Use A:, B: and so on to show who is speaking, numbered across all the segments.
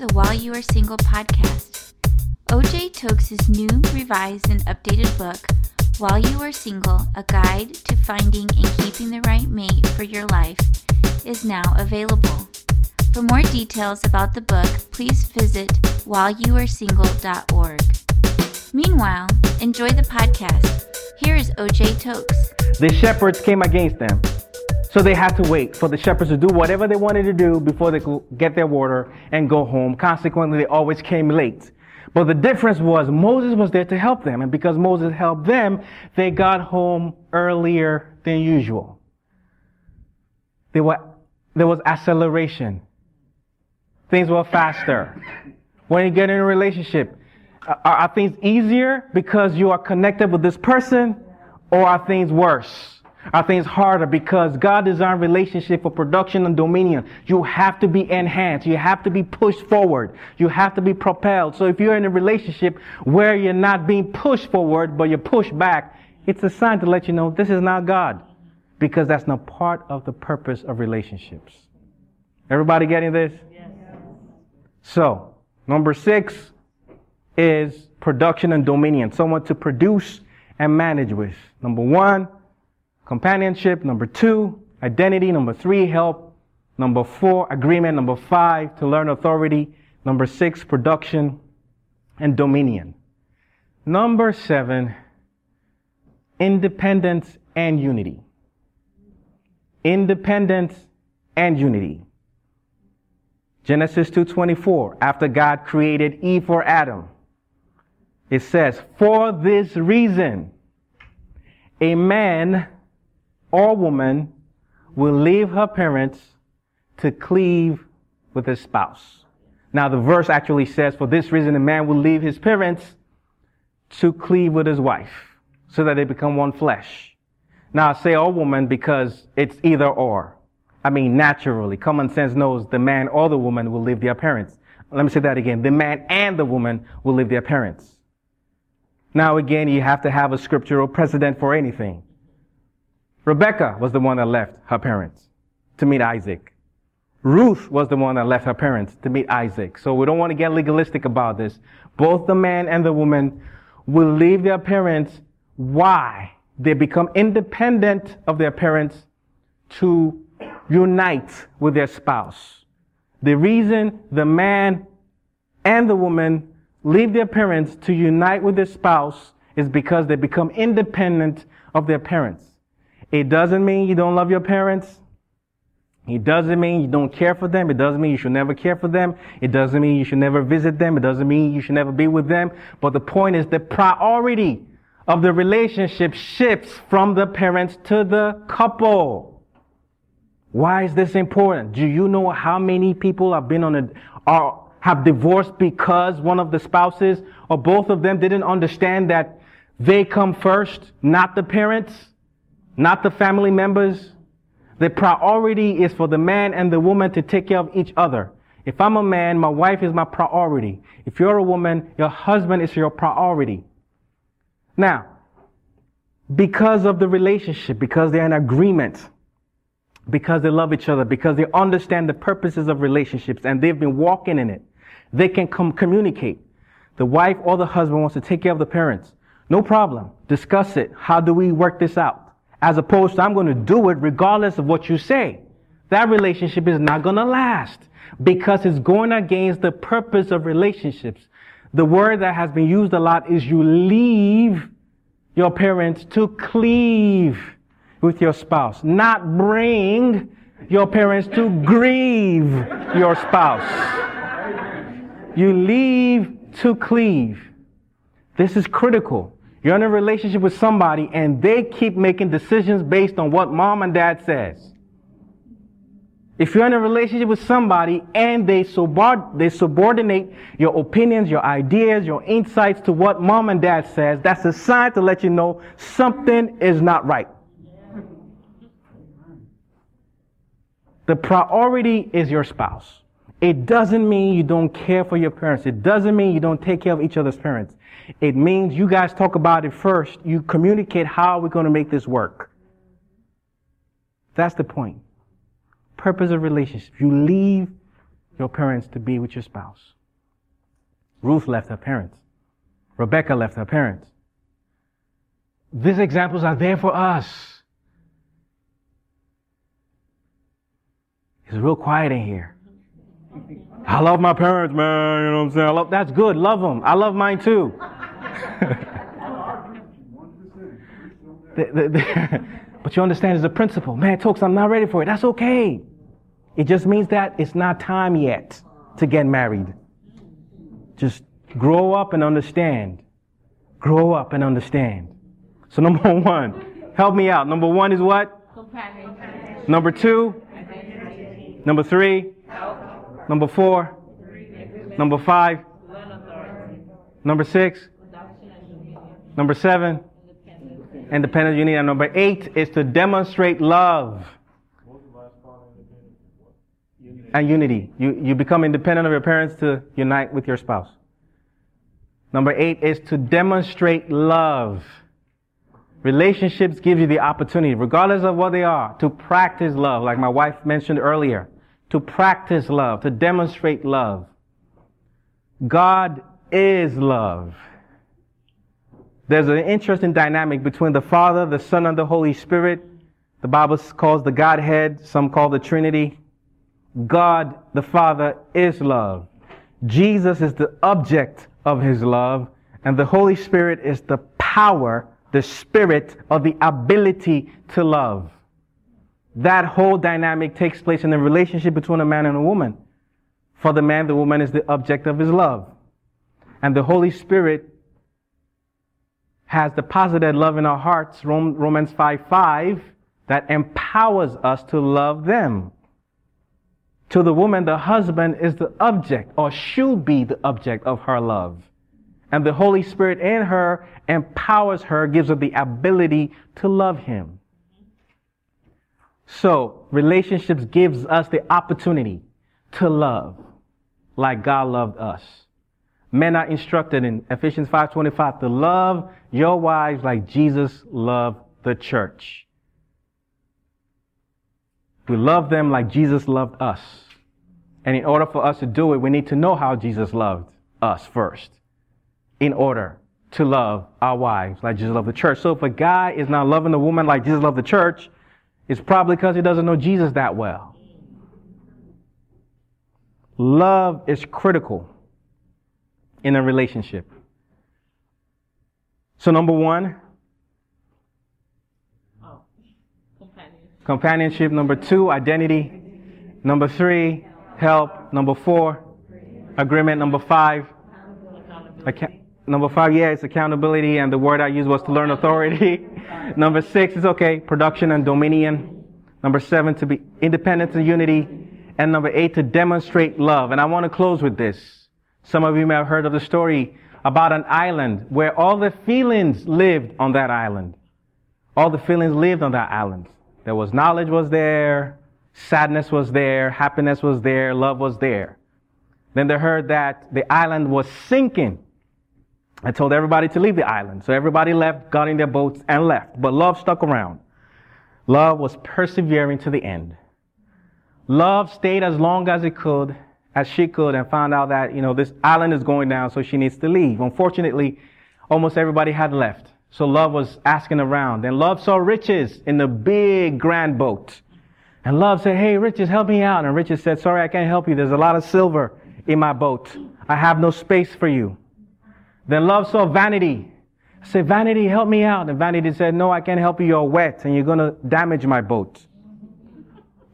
A: the While You Are Single podcast. OJ Tokes' new, revised, and updated book, While You Are Single A Guide to Finding and Keeping the Right Mate for Your Life, is now available. For more details about the book, please visit whileyouaresingle.org. Meanwhile, enjoy the podcast. Here is OJ Tokes.
B: The shepherds came against them. So they had to wait for the shepherds to do whatever they wanted to do before they could get their water and go home. Consequently, they always came late. But the difference was Moses was there to help them. And because Moses helped them, they got home earlier than usual. There, were, there was acceleration. Things were faster. When you get in a relationship, are, are things easier because you are connected with this person or are things worse? Are things harder because God designed relationship for production and dominion. You have to be enhanced. You have to be pushed forward. You have to be propelled. So if you're in a relationship where you're not being pushed forward, but you're pushed back, it's a sign to let you know this is not God because that's not part of the purpose of relationships. Everybody getting this? Yes. So, number six is production and dominion. Someone to produce and manage with. Number one, companionship. Number two, identity. Number three, help. Number four, agreement. Number five, to learn authority. Number six, production and dominion. Number seven, independence and unity. Independence and unity. Genesis 2:24 after God created Eve for Adam it says for this reason a man or woman will leave her parents to cleave with his spouse. Now the verse actually says, for this reason a man will leave his parents to cleave with his wife so that they become one flesh. Now I say or woman because it's either or. I mean naturally, common sense knows the man or the woman will leave their parents. Let me say that again. The man and the woman will leave their parents. Now again, you have to have a scriptural precedent for anything. Rebecca was the one that left her parents to meet Isaac. Ruth was the one that left her parents to meet Isaac. So we don't want to get legalistic about this. Both the man and the woman will leave their parents. Why? They become independent of their parents to unite with their spouse. The reason the man and the woman leave their parents to unite with their spouse is because they become independent of their parents. It doesn't mean you don't love your parents. It doesn't mean you don't care for them. It doesn't mean you should never care for them. It doesn't mean you should never visit them. It doesn't mean you should never be with them. But the point is the priority of the relationship shifts from the parents to the couple. Why is this important? Do you know how many people have been on a, are, have divorced because one of the spouses or both of them didn't understand that they come first, not the parents? Not the family members. The priority is for the man and the woman to take care of each other. If I'm a man, my wife is my priority. If you're a woman, your husband is your priority. Now, because of the relationship, because they're in agreement, because they love each other, because they understand the purposes of relationships and they've been walking in it, they can come communicate. The wife or the husband wants to take care of the parents. No problem. Discuss it. How do we work this out? As opposed to I'm going to do it regardless of what you say. That relationship is not going to last because it's going against the purpose of relationships. The word that has been used a lot is you leave your parents to cleave with your spouse, not bring your parents to grieve your spouse. You leave to cleave. This is critical. You're in a relationship with somebody and they keep making decisions based on what mom and dad says. If you're in a relationship with somebody and they, they subordinate your opinions, your ideas, your insights to what mom and dad says, that's a sign to let you know something is not right. The priority is your spouse. It doesn't mean you don't care for your parents. It doesn't mean you don't take care of each other's parents. It means you guys talk about it first. You communicate how we're going to make this work. That's the point. Purpose of relationship. You leave your parents to be with your spouse. Ruth left her parents. Rebecca left her parents. These examples are there for us. It's real quiet in here. I love my parents, man. You know what I'm saying? I love, that's good. Love them. I love mine too. the, the, the, but you understand there's a principle. Man, Tokes, I'm not ready for it. That's okay. It just means that it's not time yet to get married. Just grow up and understand. Grow up and understand. So number one, help me out. Number one is what? Number two? Number three? Number four? Number five? Number six? Number seven? Independence, unity. And number eight is to demonstrate love and unity. You, you become independent of your parents to unite with your spouse. Number eight is to demonstrate love. Relationships give you the opportunity, regardless of what they are, to practice love, like my wife mentioned earlier. To practice love, to demonstrate love. God is love. There's an interesting dynamic between the Father, the Son, and the Holy Spirit. The Bible calls the Godhead, some call the Trinity. God the Father is love. Jesus is the object of his love, and the Holy Spirit is the power, the spirit of the ability to love. That whole dynamic takes place in the relationship between a man and a woman. For the man, the woman is the object of his love. And the Holy Spirit has deposited love in our hearts, Romans 5 5, that empowers us to love them. To the woman, the husband is the object or should be the object of her love. And the Holy Spirit in her empowers her, gives her the ability to love him. So, relationships gives us the opportunity to love like God loved us. Men are instructed in Ephesians 5:25 to love your wives like Jesus loved the church. We love them like Jesus loved us. And in order for us to do it, we need to know how Jesus loved us first. In order to love our wives like Jesus loved the church. So if a guy is not loving the woman like Jesus loved the church, it's probably because he doesn't know Jesus that well. Love is critical in a relationship. So number one, Companionship. Number two, identity. Number three, help. Number four, agreement. Number five, account- number five, yeah, it's accountability, and the word I used was to learn authority. Number six is okay, production and dominion. Number seven, to be independence and unity. And number eight, to demonstrate love. And I want to close with this. Some of you may have heard of the story about an island where all the feelings lived on that island. All the feelings lived on that island. There was knowledge was there, sadness was there, happiness was there, love was there. Then they heard that the island was sinking. I told everybody to leave the island. So everybody left, got in their boats and left. But love stuck around. Love was persevering to the end. Love stayed as long as it could, as she could, and found out that, you know, this island is going down, so she needs to leave. Unfortunately, almost everybody had left. So love was asking around. And love saw riches in the big grand boat. And love said, Hey, riches, help me out. And riches said, Sorry, I can't help you. There's a lot of silver in my boat. I have no space for you. Then love saw vanity. Said, Vanity, help me out. And vanity said, No, I can't help you. You're wet and you're going to damage my boat.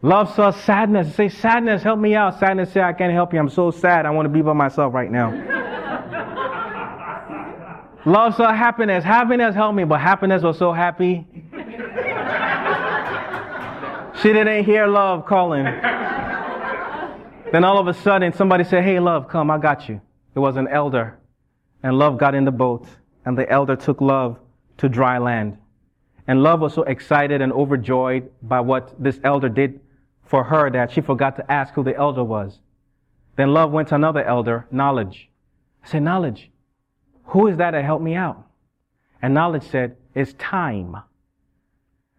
B: Love saw sadness. Say, Sadness, help me out. Sadness said, I can't help you. I'm so sad. I want to be by myself right now. Love saw happiness. Happiness helped me, but happiness was so happy. she didn't hear love calling. then all of a sudden, somebody said, Hey, love, come, I got you. It was an elder. And love got in the boat, and the elder took love to dry land. And love was so excited and overjoyed by what this elder did for her that she forgot to ask who the elder was. Then love went to another elder, knowledge. I said, Knowledge, who is that that helped me out? And knowledge said, It's time.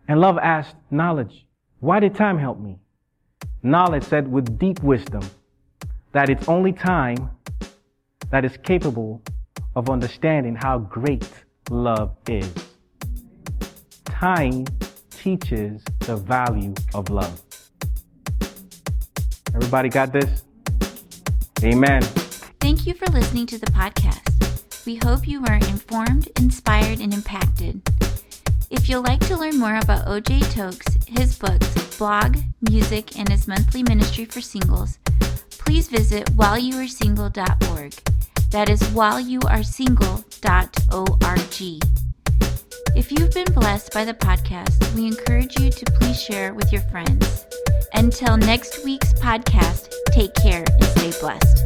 B: And love asked knowledge, Why did time help me? Knowledge said, With deep wisdom, that it's only time that is capable of understanding how great love is. Time teaches the value of love. Everybody got this? Amen.
A: Thank you for listening to the podcast. We hope you were informed, inspired, and impacted. If you'd like to learn more about OJ Tokes, his books, blog, music, and his monthly ministry for singles, please visit whileyouaresingle.org. That is whileyouaresingle.org. If you've been blessed by the podcast, we encourage you to please share it with your friends. Until next week's podcast, take care and stay blessed.